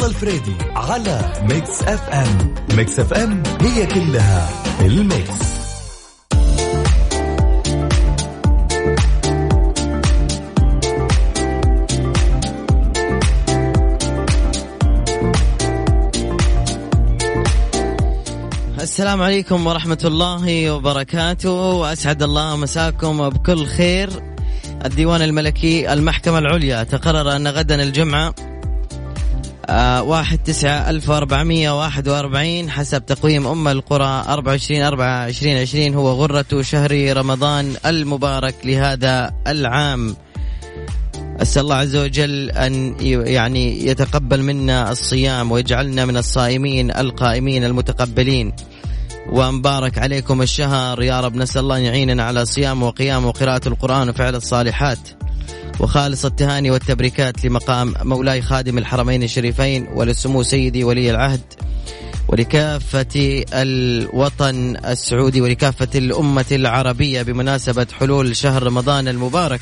الله الفريدي على ميكس اف ام. ميكس اف ام هي كلها الميكس. السلام عليكم ورحمة الله وبركاته. وأسعد الله مساكم بكل خير. الديوان الملكي المحكمة العليا تقرر أن غدا الجمعة واحد تسعة ألف وأربعمية واحد وأربعين حسب تقويم أم القرى أربعة وعشرين أربعة عشرين عشرين هو غرة شهر رمضان المبارك لهذا العام. أسأل الله عز وجل أن يعني يتقبل منا الصيام ويجعلنا من الصائمين القائمين المتقبلين. ومبارك عليكم الشهر. يا رب نسأل الله أن يعيننا على صيام وقيام وقراءة القرآن وفعل الصالحات. وخالص التهاني والتبريكات لمقام مولاي خادم الحرمين الشريفين ولسمو سيدي ولي العهد ولكافة الوطن السعودي ولكافة الأمة العربية بمناسبة حلول شهر رمضان المبارك.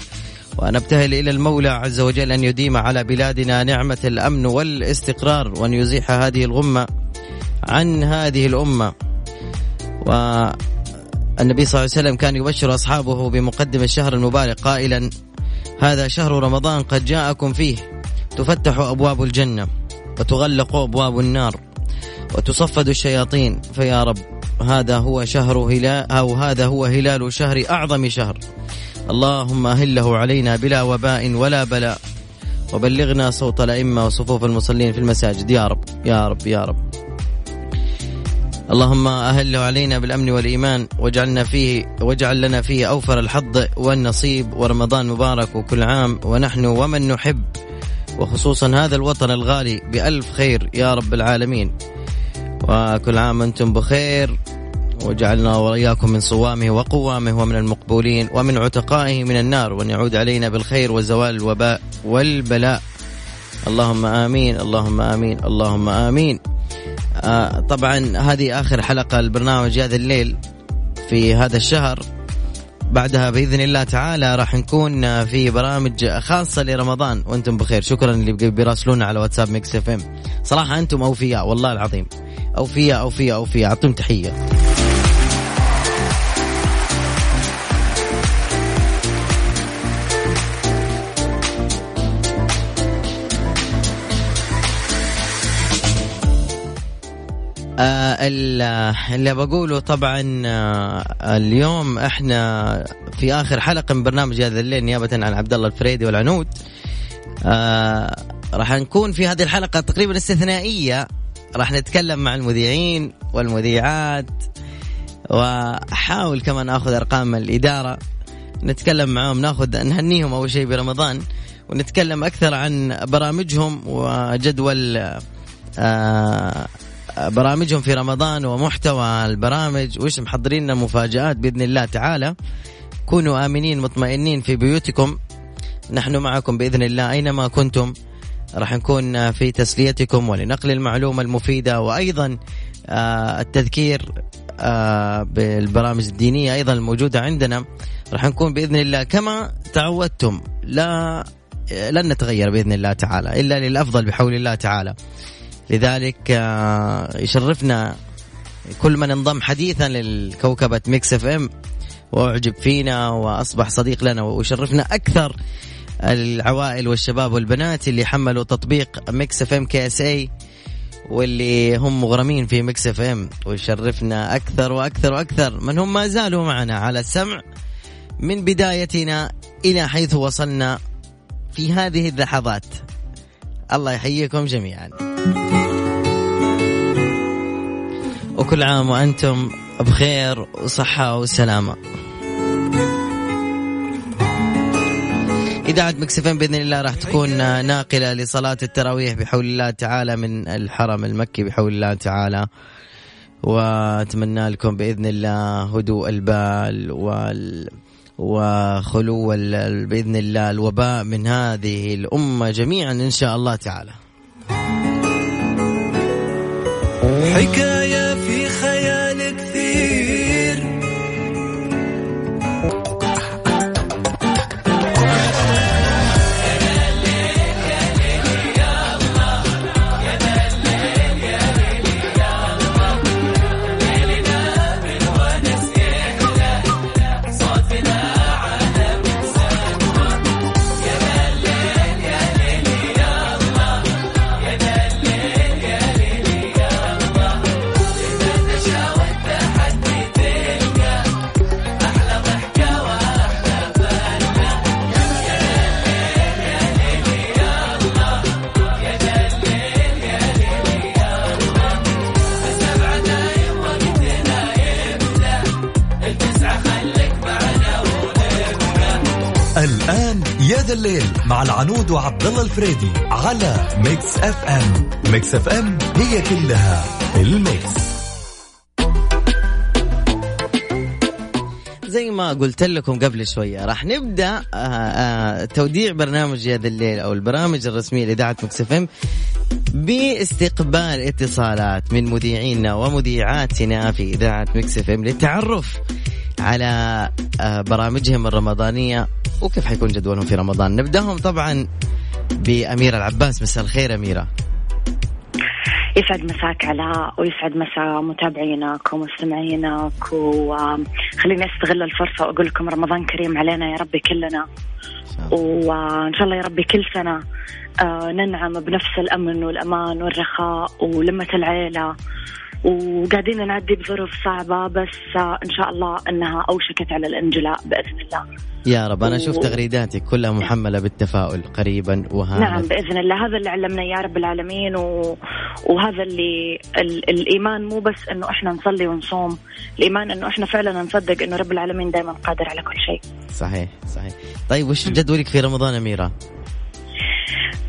ونبتهل إلى المولى عز وجل أن يديم على بلادنا نعمة الأمن والاستقرار وأن يزيح هذه الغمة عن هذه الأمة. والنبي صلى الله عليه وسلم كان يبشر أصحابه بمقدم الشهر المبارك قائلا هذا شهر رمضان قد جاءكم فيه تفتح أبواب الجنة وتغلق أبواب النار وتصفد الشياطين. فيا رب هذا هو شهر هلال أو هذا هو هلال شهر أعظم شهر. اللهم أهله علينا بلا وباء ولا بلاء. وبلغنا صوت الأئمة وصفوف المصلين في المساجد. يا رب يا رب يا رب. اللهم أهله علينا بالأمن والإيمان واجعلنا فيه واجعل لنا فيه أوفر الحظ والنصيب ورمضان مبارك وكل عام ونحن ومن نحب. وخصوصا هذا الوطن الغالي بألف خير يا رب العالمين. وكل عام أنتم بخير. وجعلنا وإياكم من صوامه وقوامه ومن المقبولين ومن عتقائه من النار وأن يعود علينا بالخير وزوال الوباء والبلاء. اللهم آمين اللهم آمين اللهم آمين. آه طبعا هذه آخر حلقة البرنامج هذا الليل في هذا الشهر. بعدها بإذن الله تعالى راح نكون في برامج خاصة لرمضان وأنتم بخير. شكرا اللي بيراسلونا على واتساب ميكس إف إم. صراحة أنتم أوفياء والله العظيم. أوفياء أوفياء أوفياء. أعطيهم تحية. اللي بقوله طبعا آه اليوم إحنا في آخر حلقة من برنامج هذا الليل نيابه عن عبد الله الفريدي والعنود. آه راح نكون في هذه الحلقة تقريبا استثنائية. راح نتكلم مع المذيعين والمذيعات وأحاول كمان آخذ أرقام الإدارة. نتكلم معهم ناخذ نهنيهم أول شيء برمضان ونتكلم أكثر عن برامجهم وجدول آه برامجهم في رمضان ومحتوى البرامج وش محضرين لنا مفاجآت بإذن الله تعالى. كونوا آمنين مطمئنين في بيوتكم. نحن معكم بإذن الله أينما كنتم. راح نكون في تسليتكم ولنقل المعلومة المفيدة وأيضا آه، التذكير آه، بالبرامج الدينية أيضا الموجودة عندنا. راح نكون بإذن الله كما تعودتم. لا لن نتغير بإذن الله تعالى إلا للأفضل بحول الله تعالى. لذلك آه، يشرفنا كل من انضم حديثا للكوكبة ميكس اف ام وأعجب فينا وأصبح صديق لنا ويشرفنا أكثر العوائل والشباب والبنات اللي حملوا تطبيق ميكس اف ام كي اس اي واللي هم مغرمين في ميكس اف ام ويشرفنا أكثر وأكثر وأكثر من هم ما زالوا معنا على السمع. من بدايتنا إلى حيث وصلنا في هذه اللحظات. الله يحييكم جميعا. وكل عام وأنتم بخير وصحة وسلامة. إذاعة مكسفين بإذن الله راح تكون ناقلة لصلاة التراويح بحول الله تعالى من الحرم المكي بحول الله تعالى. وأتمنى لكم بإذن الله هدوء البال وال وخلو بإذن الله الوباء من هذه الأمة جميعا إن شاء الله تعالى. حكاية العنود وعبد الله الفريدي على ميكس اف ام. ميكس اف ام هي كلها الميكس. زي ما قلت لكم قبل شوية راح نبدأ آه، آه، توديع برنامج يا ذا الليل أو البرامج الرسمية لإذاعة مكس اف ام باستقبال اتصالات من مذيعينا ومذيعاتنا في إذاعة مكس اف ام للتعرف على آه، برامجهم الرمضانية وكيف حيكون جدولهم في رمضان؟ نبدأهم طبعا بأميرة العباس. مساء الخير أميرة. يسعد مساك علاء ويسعد مساء متابعينك ومستمعينك وخليني أستغل الفرصة وأقول لكم رمضان كريم علينا يا ربي كلنا. وإن شاء الله يا ربي كل سنة آه، ننعم بنفس الأمن والأمان والرخاء ولمة العيلة. وقاعدين نعدي بظروف صعبة بس إن شاء الله إنها أوشكت على الإنجلاء بإذن الله. يا رب أنا و... شوف تغريداتك كلها محملة بالتفاؤل قريبا وهذا نعم بإذن الله هذا اللي علمنا يا رب العالمين و... وهذا اللي ال... الإيمان مو بس إنه إحنا نصلي ونصوم، الإيمان إنه إحنا فعلا نصدق إنه رب العالمين دائما قادر على كل شيء. صحيح صحيح. طيب وش جدولك في رمضان أميرة؟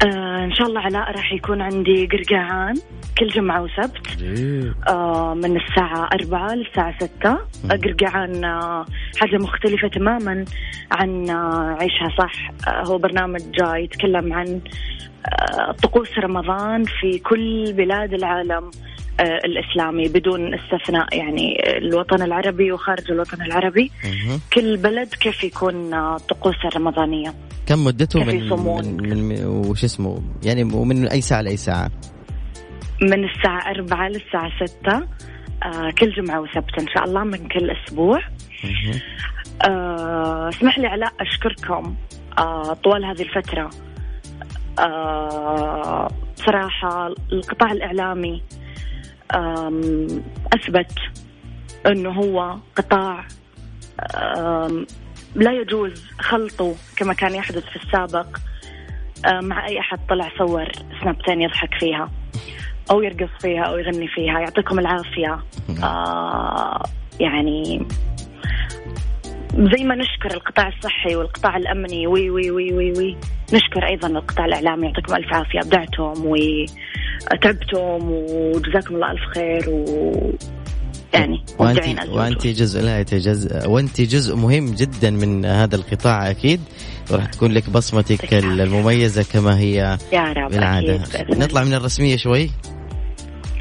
آه إن شاء الله علاء راح يكون عندي قرقعان كل جمعة وسبت. آه من الساعة أربعة للساعة ستة. قرقعان آه حاجة مختلفة تماما عن آه عيشها صح. آه هو برنامج يتكلم عن آه طقوس رمضان في كل بلاد العالم آه الإسلامي بدون استثناء يعني الوطن العربي وخارج الوطن العربي. كل بلد كيف يكون آه طقوسه الرمضانية. كم مدته من, من, من وش اسمه؟ يعني ومن أي ساعة لأي ساعة؟ من الساعة أربعة للساعة ستة آه كل جمعة وسبت إن شاء الله من كل أسبوع. آه اسمح لي علاء أشكركم آه طوال هذه الفترة. آه صراحة القطاع الإعلامي أثبت أنه هو قطاع لا يجوز خلطه كما كان يحدث في السابق مع أي أحد طلع صور سنابتين يضحك فيها. أو يرقص فيها أو يغني فيها يعطيكم العافية. آه يعني زي ما نشكر القطاع الصحي والقطاع الأمني وي وي وي وي وي. نشكر أيضا القطاع الإعلامي يعطيكم ألف عافية. أبدعتم وتعبتم وجزاكم الله ألف خير و يعني وانت وانت جزء لا جزء وانت جزء مهم جدا من هذا القطاع أكيد. وراح تكون لك بصمتك المميزة كما هي يا رب بالعادة. نطلع من الرسمية شوي.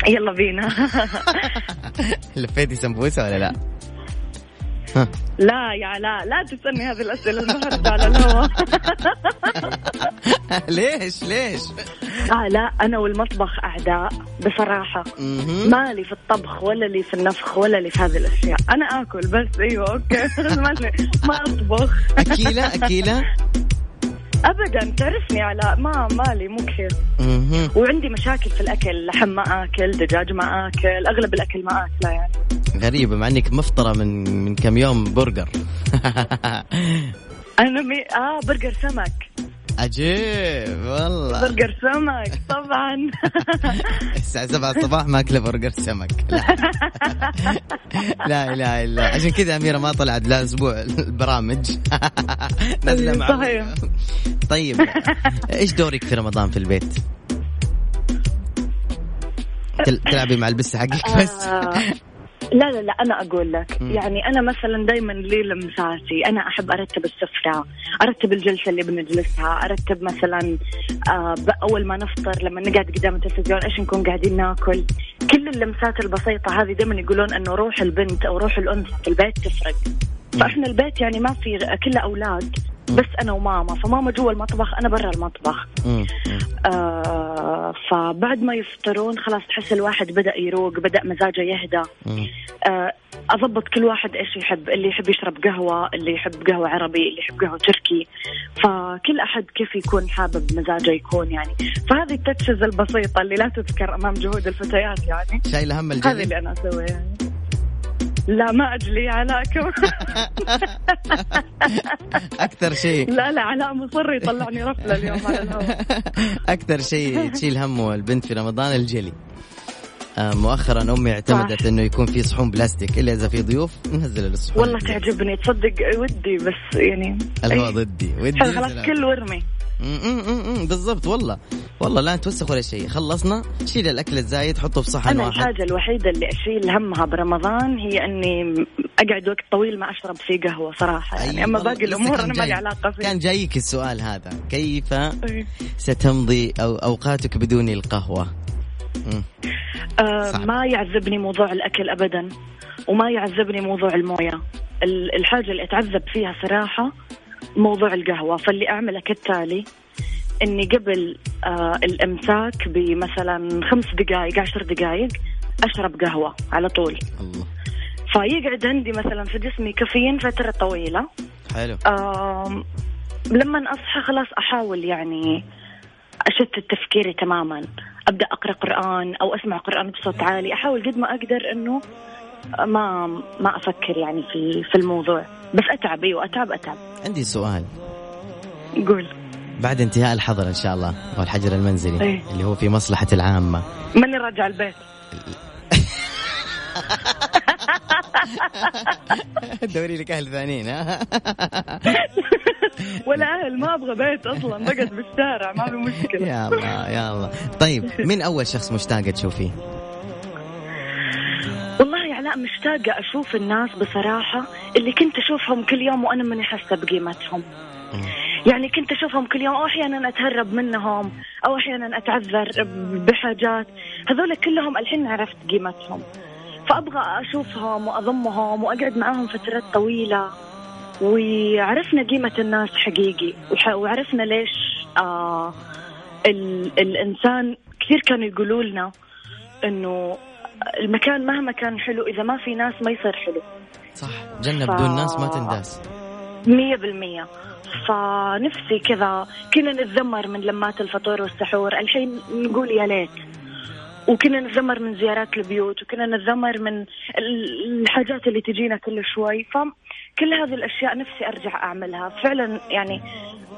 يلا بينا. لفيتي سمبوسه ولا لا؟ لا يا لا لا تسألني هذه الأسئلة النهاردة على الهواء ليش؟ ليش؟ آه لا أنا والمطبخ أعداء بصراحة. مالي في الطبخ ولا لي في النفخ ولا لي في هذه الأشياء. أنا آكل بس أيوه okay. ما أطبخ. أكيلة أكيلة؟ ابدا. تعرفني على ما مالي مو كثير. وعندي مشاكل في الأكل. لحم ما آكل دجاج ما آكل أغلب الأكل ما آكله يعني. غريبة مع إنك مفطرة من من كم يوم برجر. أنا مي... آه برجر سمك. عجيب والله. برجر سمك طبعا. الساعة 7 الصباح ماكلة برجر سمك. لا. إله إلا عشان كذا أميرة ما طلعت لا أسبوع البرامج. نزله مع صحيح. طيب. إيش دورك في رمضان في البيت؟ تلعبي مع البسة حقك بس. آه، لا لا لا أنا أقول لك. م. يعني أنا مثلا دائما لي لمساتي أنا أحب أرتب السفرة أرتب الجلسة اللي بنجلسها أرتب مثلا آه أول ما نفطر لما نقعد قدام التلفزيون إيش نكون قاعدين ناكل. كل اللمسات البسيطة هذه دائما يقولون إنه روح البنت أو روح الأنثى في البيت تفرق. فإحنا البيت يعني ما في كله أولاد بس أنا وماما. فماما جوا المطبخ أنا برا المطبخ. آه فبعد ما يفطرون خلاص تحس الواحد بدأ يروق بدأ مزاجه يهدى. آه أضبط كل واحد إيش يحب اللي يحب يشرب قهوة اللي يحب قهوة عربي اللي يحب قهوة تركي. فكل أحد كيف يكون حابب مزاجه يكون يعني. فهذه التتشز البسيطة اللي لا تذكر أمام جهود الفتيات يعني. شايلة هم الجلي هذه اللي أنا أسويها. يعني لا ما اجلي علاء أكثر شيء. لا لا علاء مصر يطلعني رفلة اليوم على الهواء. أكثر شيء تشيل همه البنت في رمضان الجلي. آه، مؤخرا أمي اعتمدت إنه يكون في صحون بلاستيك إلا إذا في ضيوف ننزل الصحون. والله تعجبني تصدق ودي بس يعني الهواء ضدي ودي خلاص. كل ورمي. بالضبط والله. والله لا توسخ ولا شيء. خلصنا. شيل الأكل الزايد حطه في صحن أنا واحد. الحاجة الوحيدة اللي أشيل همها برمضان هي إني أقعد وقت طويل ما أشرب فيه قهوة صراحة. يعني أما باقي الأمور أنا ما. لي علاقة فيه كان جايك السؤال هذا. كيف. ستمضي أو أوقاتك بدون. آه صعب. ما يعذبني موضوع الأكل ابدا وما يعذبني موضوع الموية. ال- الحاجة اللي أتعذب فيها صراحة موضوع القهوة. فاللي أعمله كالتالي إني قبل آه الأمساك بمثلا خمس دقائق عشر دقائق أشرب قهوة على طول. الله. فيقعد عندي مثلا في جسمي كافيين فترة طويلة. حلو. آم، لما أصحى خلاص أحاول يعني أشتت تفكيري تماما. أبدأ أقرأ قرآن أو أسمع قرآن بصوت عالي. أحاول قد ما أقدر إنه ما ما أفكر يعني في في الموضوع. بس أتعب أيوه أتعب أتعب. عندي سؤال. قول. بعد انتهاء الحظر إن شاء الله هو الحجر المنزلي إيه. اللي هو في مصلحة العامة. ماني راجع البيت. دوري لك أهل ثانيين ها؟ ولا أهل ما أبغى بيت أصلا بقعد بالشارع ما في مشكلة. يا الله يا الله. طيب من أول شخص مشتاقة تشوفيه؟ علاء مشتاقة أشوف الناس بصراحة اللي كنت أشوفهم كل يوم وأنا ماني حاسة بقيمتهم. يعني كنت أشوفهم كل يوم أو أحيانا أتهرب منهم أو أحيانا أتعذر بحاجات. هذول كلهم الحين عرفت قيمتهم. فأبغى أشوفهم وأضمهم وأقعد معاهم فترات طويلة. وعرفنا قيمة الناس حقيقي. وعرفنا ليش آه ال الإنسان كثير كانوا يقولوا لنا إنه المكان مهما كان حلو إذا ما في ناس ما يصير حلو. صح. جنة ف- بدون ناس ما تنداس. مية بالمية. فنفسي كذا كنا نتذمر من لمات الفطور والسحور. الحين نقول يا ليت. وكنا نتذمر من زيارات البيوت وكنا نتذمر من ال- الحاجات اللي تجينا كل شوي. فكل هذه الأشياء نفسي أرجع أعملها. فعلا يعني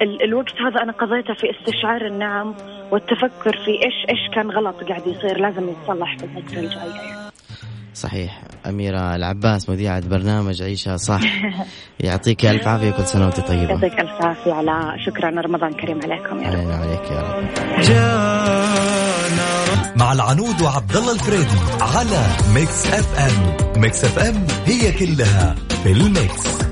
ال- الوقت هذا أنا قضيته في استشعار النعم والتفكر في إيش إيش كان غلط قاعد يصير. لازم يتصلح في الفترة الجاية. صحيح. أميرة العباس مذيعة برنامج عيشها صح. يعطيك ألف عافية كل سنة وأنت طيبة. يعطيك ألف عافية علاء شكرا رمضان كريم عليكم. يا رب علينا عليك يا رب. مع العنود وعبد الله الفريدي على Mix FM. Mix FM هي كلها. في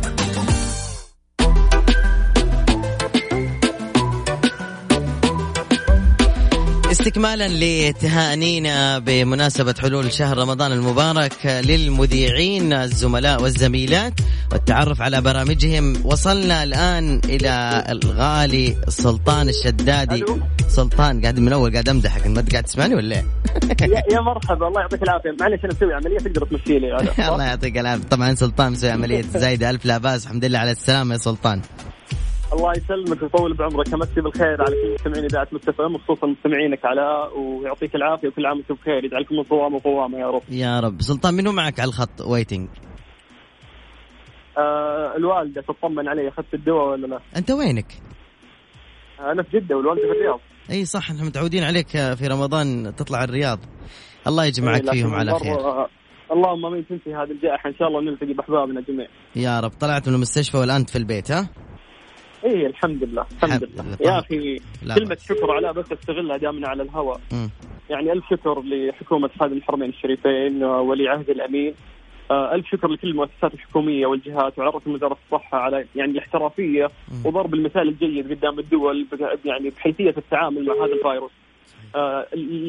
استكمالا لتهانينا بمناسبة حلول شهر رمضان المبارك للمذيعين الزملاء والزميلات والتعرف على برامجهم. وصلنا الآن إلى الغالي سلطان الشدادي. ألو. سلطان قاعد من أول قاعد أمدحك. ما قاعد تسمعني ولا إيه؟ يا مرحبا الله يعطيك العافية. معلش أنا مسوي عملية تقدر تمشي لي هذا الله يعطيك العافية. طبعا سلطان مسوي عملية. زايدة ألف لا بأس. الحمد لله على السلامة يا سلطان. الله يسلمك ويطول بعمرك. امسي بالخير على كل مستمعين إذاعة مستفى وخصوصا مستمعينك علاء ويعطيك العافية وكل عام وأنتم بخير. يجعلكم من صوام وقوامة يا رب. يا رب. سلطان منو معك على الخط؟ ويتنج آه الوالدة تطمن علي اخذت الدواء ولا لا؟ أنت وينك؟ أنا في جدة والوالدة في الرياض. أي صح إحنا متعودين عليك في رمضان تطلع الرياض. الله يجمعك إيه، فيهم على خير. اللهم آمين. تنتهي هذه الجائحة إن شاء الله ونلتقي بأحبابنا جميعا. يا رب. طلعت من المستشفى والآن في البيت ها؟ اي الحمد لله الحمد لله لله. يا أخي لا كلمة. شكر علاء بس استغلها دامنا على الهواء. يعني ألف شكر لحكومة خادم الحرمين الشريفين ولي عهد الأمين آه، ألف شكر لكل المؤسسات الحكومية والجهات وعلى راسهم وزارة الصحة على يعني الاحترافية. وضرب المثال الجيد قدام الدول يعني بحيثية التعامل مع هذا الفيروس. آه،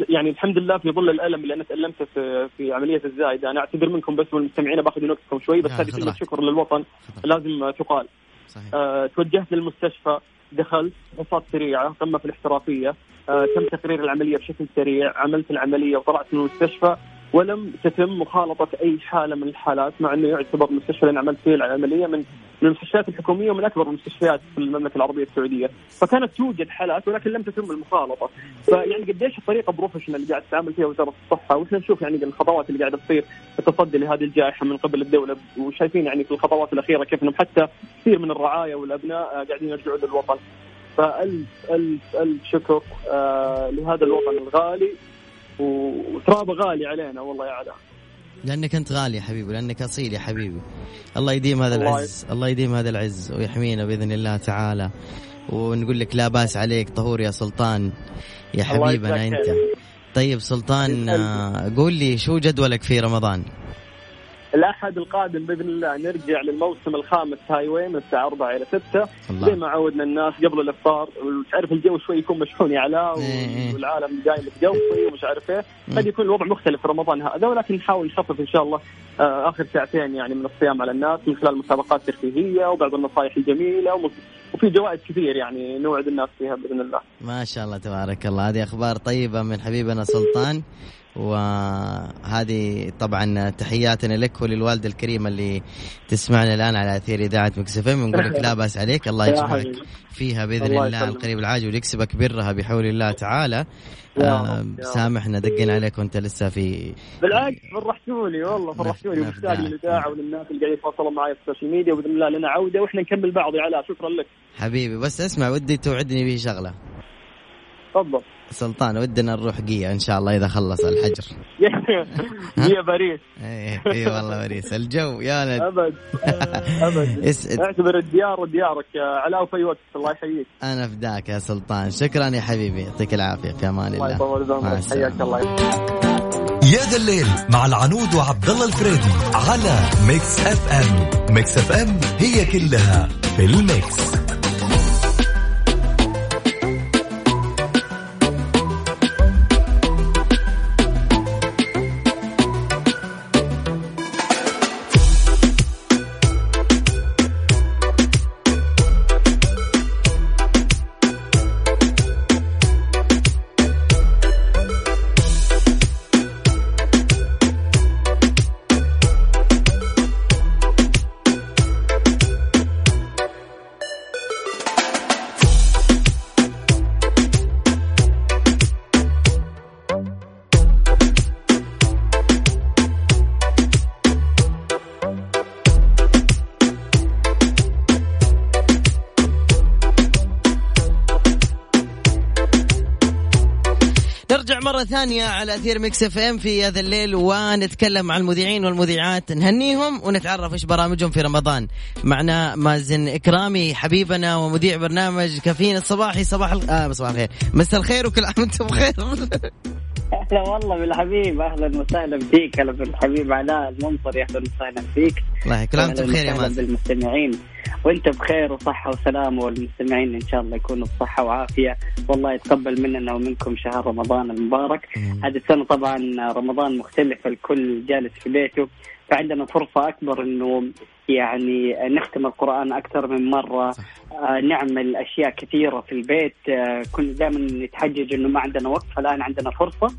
يعني الحمد لله في ظل الألم اللي أنا تألمته في في عملية الزايدة أنا أعتذر منكم بس والمستمعين باخذ من وقتكم شوي بس هذه كلمة. شكر للوطن لازم تقال. صحيح. آه، توجهت للمستشفى دخلت فحوصات سريعه قمة في الاحترافية. آه، تم تقرير العملية بشكل سريع عملت العملية وطلعت من المستشفى. ولم تتم مخالطة أي حالة من الحالات مع إنه يعتبر المستشفى اللي عملت فيه العملية من من المستشفيات الحكومية ومن أكبر المستشفيات في المملكة العربية السعودية، فكانت توجد حالات ولكن لم تتم المخالطة، فيعني قديش الطريقة بروفيشنال اللي قاعد تتعامل فيها وزارة الصحة؟ وإحنا نشوف يعني الخطوات اللي قاعدة تصير في التصدي لهذه الجائحة من قبل الدولة. وشايفين يعني في الخطوات الأخيرة كيف إنهم حتى كثير من الرعايا والأبناء قاعدين يرجعوا للوطن. فألف ألف ألف شكر آه لهذا الوطن الغالي. وترابه غالي علينا والله يا علاء لأنك أنت غالي يا حبيبي لأنك أصيل يا حبيبي. الله يديم هذا الله العز الله يديم هذا العز ويحمينا بإذن الله تعالى. ونقول لك لا بأس عليك طهور يا سلطان. يا حبيبنا أنت. طيب سلطان قول لي شو جدولك في رمضان؟ الأحد القادم بإذن الله نرجع للموسم الخامس هاي واي من الساعة 4 إلى 6 الله. زي ما عودنا الناس قبل الإفطار وتعرف الجو شوي يكون مشحون يا علاء إيه إيه. والعالم جاي متقوي ومش عارف إيه. قد يكون الوضع مختلف في رمضان هذا ولكن نحاول نخفف إن شاء الله آه، آخر ساعتين يعني من الصيام على الناس من خلال مسابقات ترفيهية وبعض النصائح الجميلة وم- وفي جوائز كثير يعني نوعد الناس فيها بإذن الله ما شاء الله تبارك الله هذه أخبار طيبة من حبيبنا سلطان وهذه طبعا تحياتنا لك وللوالدة الكريمة اللي تسمعنا الآن على أثير إذاعة Mix FM ونقول لك لا بأس عليك الله يجمعك. فيها بإذن الله الله. القريب العاجل ويكسبك برها بحول الله تعالى آه. سامحنا دقينا عليك وأنت لسه في بالعكس فرحتوني والله فرحتوني. ومشتاق للإذاعة وللناس اللي قاعدين يتواصلوا معي في ال social media وبإذن الله لنا عودة وإحنا نكمل بعض يا علاء شكرا لك حبيبي بس اسمع ودي توعدني بشغلة تفضل. سلطان ودنا نروح قيا إن شاء الله إذا خلص الحجر. يا باريس. اي اي والله وريس الجو يا ولد. أبد. أبد. اعتبر الديار ديارك يا علاء في أي وقت الله يحييك. أنا فداك يا سلطان. شكرا يا حبيبي. يعطيك العافية في أمان الله الله. يطول. حياك الله. يا ذا الليل مع العنود وعبد الله الفريدي على Mix FM. Mix FM هي كلها في ال mix. مرة ثانية على أثير Mix FM في هذا الليل ونتكلم عن المذيعين والمذيعات نهنيهم ونتعرف إيش برامجهم في رمضان. معنا مازن إكرامي حبيبنا ومذيع برنامج كافيين الصباحي صباح ال... آه صباح الخير. مساء الخير وكل عام وأنتم بخير. أهلا والله بالحبيب أهلا وسهلا فيك هلا بالحبيب علاء المنصري أهلا وسهلا فيك الله كل عام وأنتم بخير يا مازن. بالمستمعين وانت بخير وصحة وسلامه والمستمعين إن شاء الله يكونوا بصحة وعافية. والله يتقبل مننا ومنكم شهر رمضان المبارك. هذه السنة طبعا رمضان مختلف الكل جالس في بيته. فعندنا فرصة أكبر إنه يعني نختم القرآن أكثر من مرة. صح. آه، نعمل أشياء كثيرة في البيت. آه، كنا دائما نتحجج إنه ما عندنا وقت فالآن عندنا فرصة.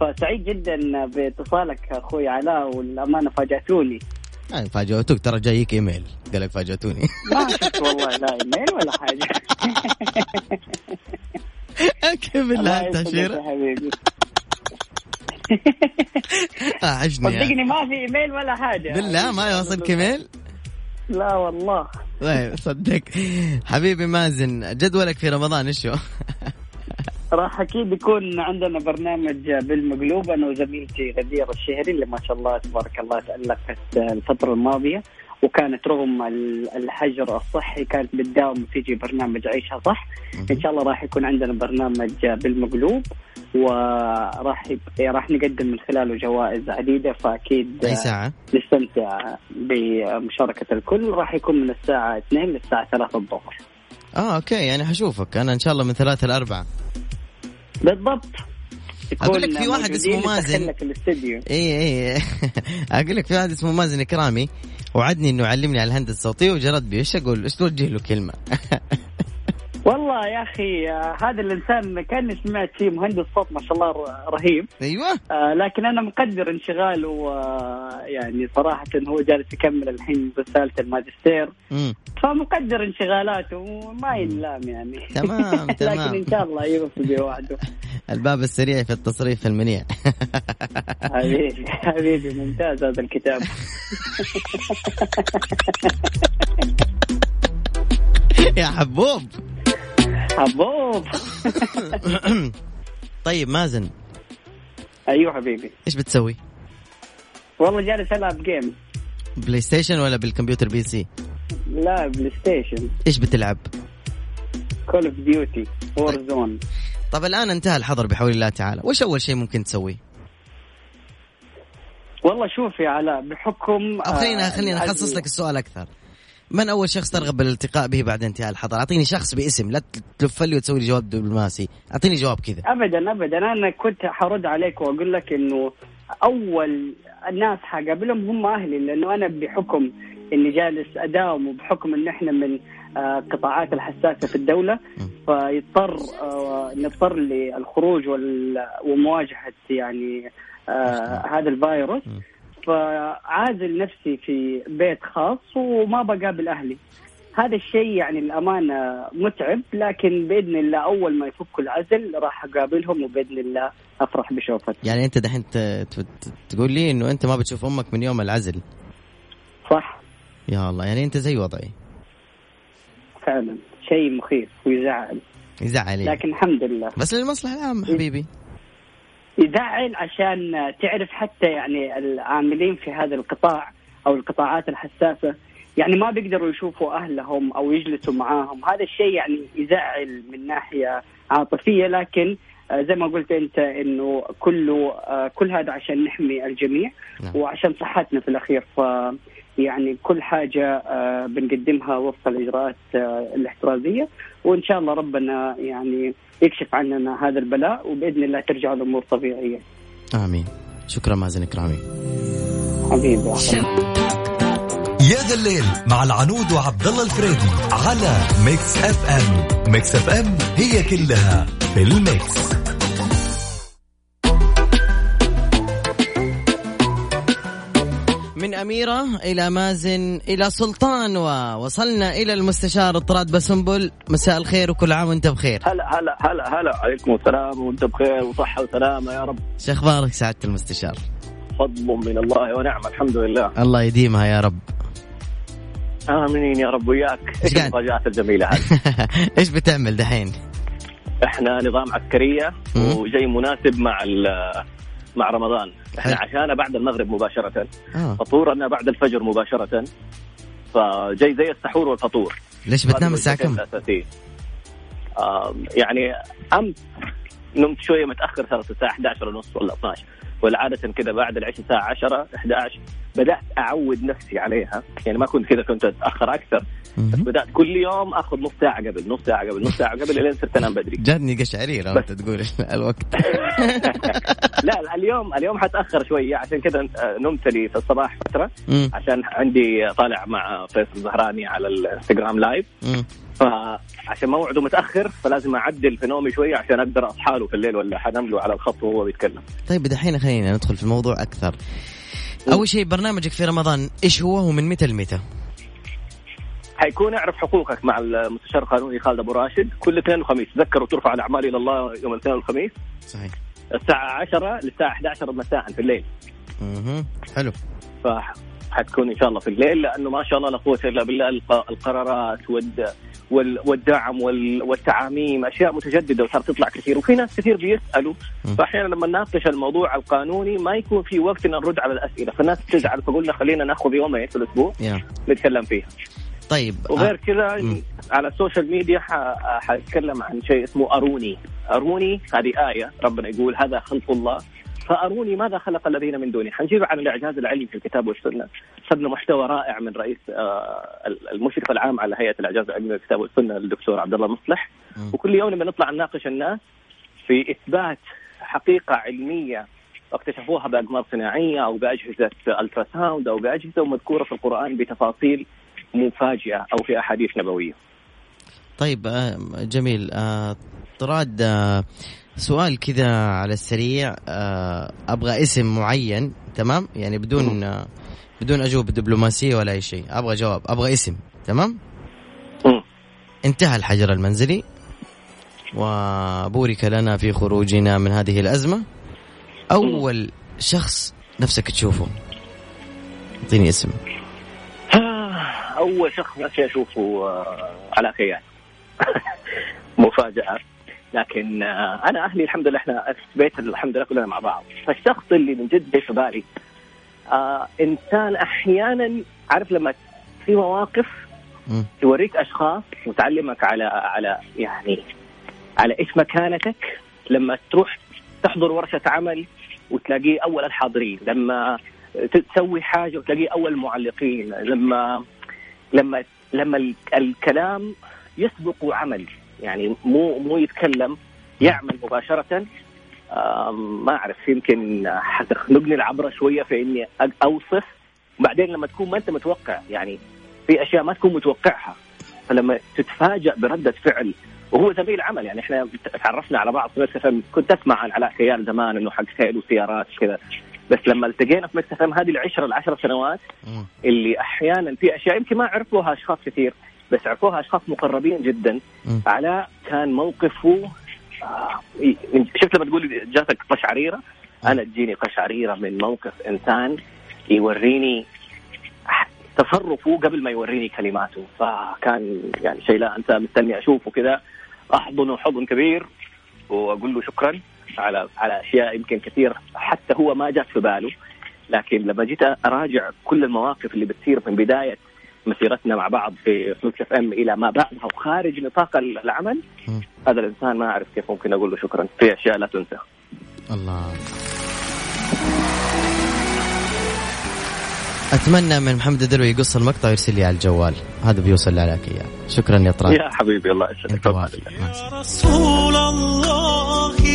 فسعيد جدا باتصالك أخوي علاء والأمانة فاجأتوني. آه، فاجأتوك ترى جايك إيميل قال لك فاجأتوني. ما شفت والله لا إيميل ولا حاجة كيف بالله التأشيرة؟ حبيبي عشني يعني. صدقني ما في إيميل ولا حاجة بالله ما يوصلك إيميل؟ لا والله طيب صدق حبيبي مازن جدولك في رمضان إيش هو؟ راح أكيد يكون عندنا برنامج بالمقلوب أنا وزميلتي غدير الشهري اللي ما شاء الله تبارك الله تألقت الفترة الماضية وكانت رغم ال- الحجر الصحي كانت بتداوم وتيجي برنامج عيشها صح. إن شاء الله راح يكون عندنا برنامج بالمقلوب وراح يب- راح نقدم من خلاله جوائز عديدة فأكيد أي ساعة؟ نستمتع بمشاركة الكل. راح يكون من الساعة 2 للساعة 3 الظهر. آه أوكي يعني حشوفك. أنا إن شاء الله من ثلاثة لأربعة. بالضبط. أقول لك في واحد اسمه مازن. اي اي أقول لك في واحد اسمه مازن إكرامي. وعدني إنه يعلمني على الهندسة. الصوتيه وجرد بي إيش أقول إيش توجه له كلمة. والله يا أخي آه، هذا الإنسان كأني سمعت فيه مهندس صوت ما شاء الله رهيب. أيوه. آه لكن أنا مقدر انشغاله آه يعني صراحة هو جالس يكمل الحين رسالة الماجستير. امم فمقدر انشغالاته وما ينلام يعني. تمام، لكن تمام. إن شاء الله يوفي بوعده. الباب السريع في التصريف المنيع. حبيبي حبيبي ممتاز هذا الكتاب. يا حبوب. حبوب طيب مازن أيوه حبيبي إيش بتسوي؟ والله جالس ألعب game PlayStation ولا بالكمبيوتر PC؟ لا PlayStation إيش بتلعب؟ Call of Duty Warzone طب الآن انتهى الحظر بحول الله تعالى، وش أول شيء ممكن تسويه؟ والله شوف يا علاء بحكم خلينا آه، خلينا نخصص لك السؤال أكثر. من أول شخص ترغب بالالتقاء به بعد انتهاء الحظر؟ أعطيني شخص باسم لا تلف لي وتسوي لي جواب دبلوماسي، أعطيني جواب كذا. ابدا ابدا. أنا كنت حرد عليك وأقول لك إنه أول الناس حقابلهم هم أهلي لأنه أنا بحكم إني جالس أداوم وبحكم إن إحنا من آه، قطاعات الحساسة في الدولة. فيضطر آه، نضطر للخروج ومواجهة يعني آه، هذا الفيروس. م. فعازل نفسي في بيت خاص وما بقابل أهلي هذا الشيء يعني الأمانة متعب لكن بإذن الله أول ما يفكوا العزل راح أقابلهم وبإذن الله أفرح بشوفتهم يعني أنت دحين تقول لي إنه أنت ما بتشوف أمك من يوم العزل. صح يا الله يعني أنت زي وضعي. فعلا شيء مخيف ويزعل يزعل لكن الحمد لله بس للمصلحة العامة حبيبي. يزعل عشان تعرف حتى يعني العاملين في هذا القطاع أو القطاعات الحساسة. يعني ما بيقدروا يشوفوا أهلهم أو يجلسوا معاهم. هذا الشيء يعني يزعل من ناحية عاطفية. لكن آه، زي ما قلت أنت إنه كله آه، كل هذا عشان نحمي الجميع نعم. وعشان صحتنا في الأخير. ف يعني كل حاجة آه، بنقدمها وفق الإجراءات آه، الاحترازية وإن شاء الله ربنا يعني يكشف عننا هذا البلاء وبإذن الله ترجع الأمور طبيعية آمين. شكرا مازن إكرامي. حبيبي. يا ذا الليل مع العنود وعبد الله الفريدي على Mix FM Mix FM هي كلها في ال mix من أميرة إلى مازن إلى سلطان ووصلنا إلى المستشار طراد بسنبل مساء الخير وكل عام وأنت بخير. هلا هلا هلا هلا. عليكم السلام وأنت بخير وصحة وسلامة يا رب. شو أخبارك سعادة المستشار؟ فضل من الله ونعمة الحمد لله. الله يديمها يا رب. آمين يا رب وياك. قاعد؟ المفاجآت الجميلة هذه؟ إيش بتعمل دحين؟ إحنا نظام عسكرية. وجاي مناسب مع ال- مع رمضان. إحنا حلو. عشانا بعد المغرب مباشرة. آه. فطورنا بعد الفجر مباشرة. فجاي زي السحور والفطور. ليش بتنام هذه الساعة كم؟ يعني أمس نمت شوية متأخر صارت الساعة 11 ونص ولا 12 والعادة كذا بعد العشاء الساعة 10 11 بدأت أعود نفسي عليها. يعني ما كنت كذا كنت أتأخر أكثر. مهم. بدأت كل يوم أخذ نص ساعة قبل نص ساعة قبل نص ساعة قبل لين صرت أنام بدري. جاتني قشعريرة وأنت تقول الوقت. لا لا، اليوم اليوم حتأخر شوية عشان كذا نمت لي في الصباح فترة. عشان عندي طالع مع فيصل زهراني على الانستغرام لايف فعشان موعده متأخر فلازم أعدل في نومي شوية عشان أقدر أصحى له في الليل ولا حنام له على الخط وهو بيتكلم. طيب دحين خلينا ندخل في الموضوع أكثر. أول شيء برنامجك في رمضان إيش هو ومن متى لمتى؟ حيكون اعرف حقوقك مع المستشار القانوني خالد أبو راشد. كل اثنين وخميس. تذكروا ترفع الأعمال إلى الله يوم الاثنين والخميس. صحيح. الساعة 10 للساعة 11 مساء في الليل. مهم. حلو. فحتكون إن شاء الله في الليل لأنه ما شاء الله لا قوة إلا بالله الق- القرارات والد وال- والدعم وال- والتعاميم أشياء متجددة وصارت تطلع كثير وفي ناس كثير بيسألوا. فأحيانا لما نناقش الموضوع القانوني ما يكون في وقت إن نرد على الأسئلة فالناس تزعل فقلنا خلينا نأخذ يومين في الأسبوع نتكلم فيها طيب وغير آه. كذا. على ال social media حاتكلم عن شيء اسمه أروني أروني هذه آية ربنا يقول هذا خلق الله فأروني ماذا خلق الذين من دوني حنجيب عن الإعجاز العلمي في الكتاب والسنة اخذنا محتوى رائع من رئيس آه، المشرف العام على هيئة الإعجاز العلمي والكتاب والسنة الدكتور عبد الله مصلح. وكل يوم لما نطلع نناقش الناس في إثبات حقيقة علمية اكتشفوها بأقمار صناعية أو بأجهزة ultrasound أو بأجهزة ومذكوره في القرآن بتفاصيل مفاجئة أو في أحاديث نبوية. طيب آه، جميل طراد آه، سؤال كذا على السريع. آه، أبغى اسم معين تمام؟ يعني بدون آه، بدون أجوبة دبلوماسيه ولا أي شيء. أبغى جواب. أبغى اسم تمام. انتهى الحجر المنزلي. وبورك لنا في خروجنا من هذه الأزمة. أول شخص نفسك تشوفه. اعطيني اسم. أول شخص نفسي أشوفه آه، على خيال مفاجأة. لكن آه، أنا أهلي الحمد لله إحنا في بيت الحمد لله كلنا مع بعض فالشخص اللي من جد جاي في بالي آه إنسان أحيانا عارف لما في مواقف مم. يوريك أشخاص وتعلمك على على يعني على إيش مكانتك لما تروح تحضر ورشة عمل وتلاقيه أول الحاضرين لما تسوي حاجة وتلاقيه أول المعلقين لما لما لما ال- الكلام يسبق عمل يعني مو مو يتكلم يعمل مباشرة. ما أعرف يمكن حتخنقني العبرة شوية في إني أوصف. بعدين لما تكون ما أنت متوقع يعني في أشياء ما تكون متوقعها فلما تتفاجأ بردة فعل. وهو زميل عمل يعني إحنا تعرفنا على بعض في FM. كنت أسمع عن علاء خيال زمان إنه حق خيل وسيارات كذا بس لما التقينا في FM هذه العشره العشر سنوات. اللي أحيانا في أشياء يمكن ما عرفوها أشخاص كثير. بس عرفوها أشخاص مقربين جدا. علاء كان موقفه آه، شفت لما تقول جاتك قشعريره أنا تجيني قشعريره من موقف إنسان يوريني تصرفه قبل ما يوريني كلماته. فكان يعني شيء لا أنسى مستني أشوفه كذا. أحضنه حضن كبير وأقول له شكرا على على أشياء يمكن كثير. حتى هو ما جات في باله لكن لما جيت أراجع كل المواقف اللي بتصير من بداية مسيرتنا مع بعض في Mix FM إلى ما بعدها وخارج نطاق العمل. مم. هذا الإنسان ما أعرف كيف ممكن أقول له شكرا. في أشياء لا تنسى. الله. أتمنى من محمد دروي يقص المقطع ويرسل لي على الجوال. هذا بيوصل لك إياه. شكرا يا طراد. يا حبيبي الله يسعدك. السلامة. رسول الله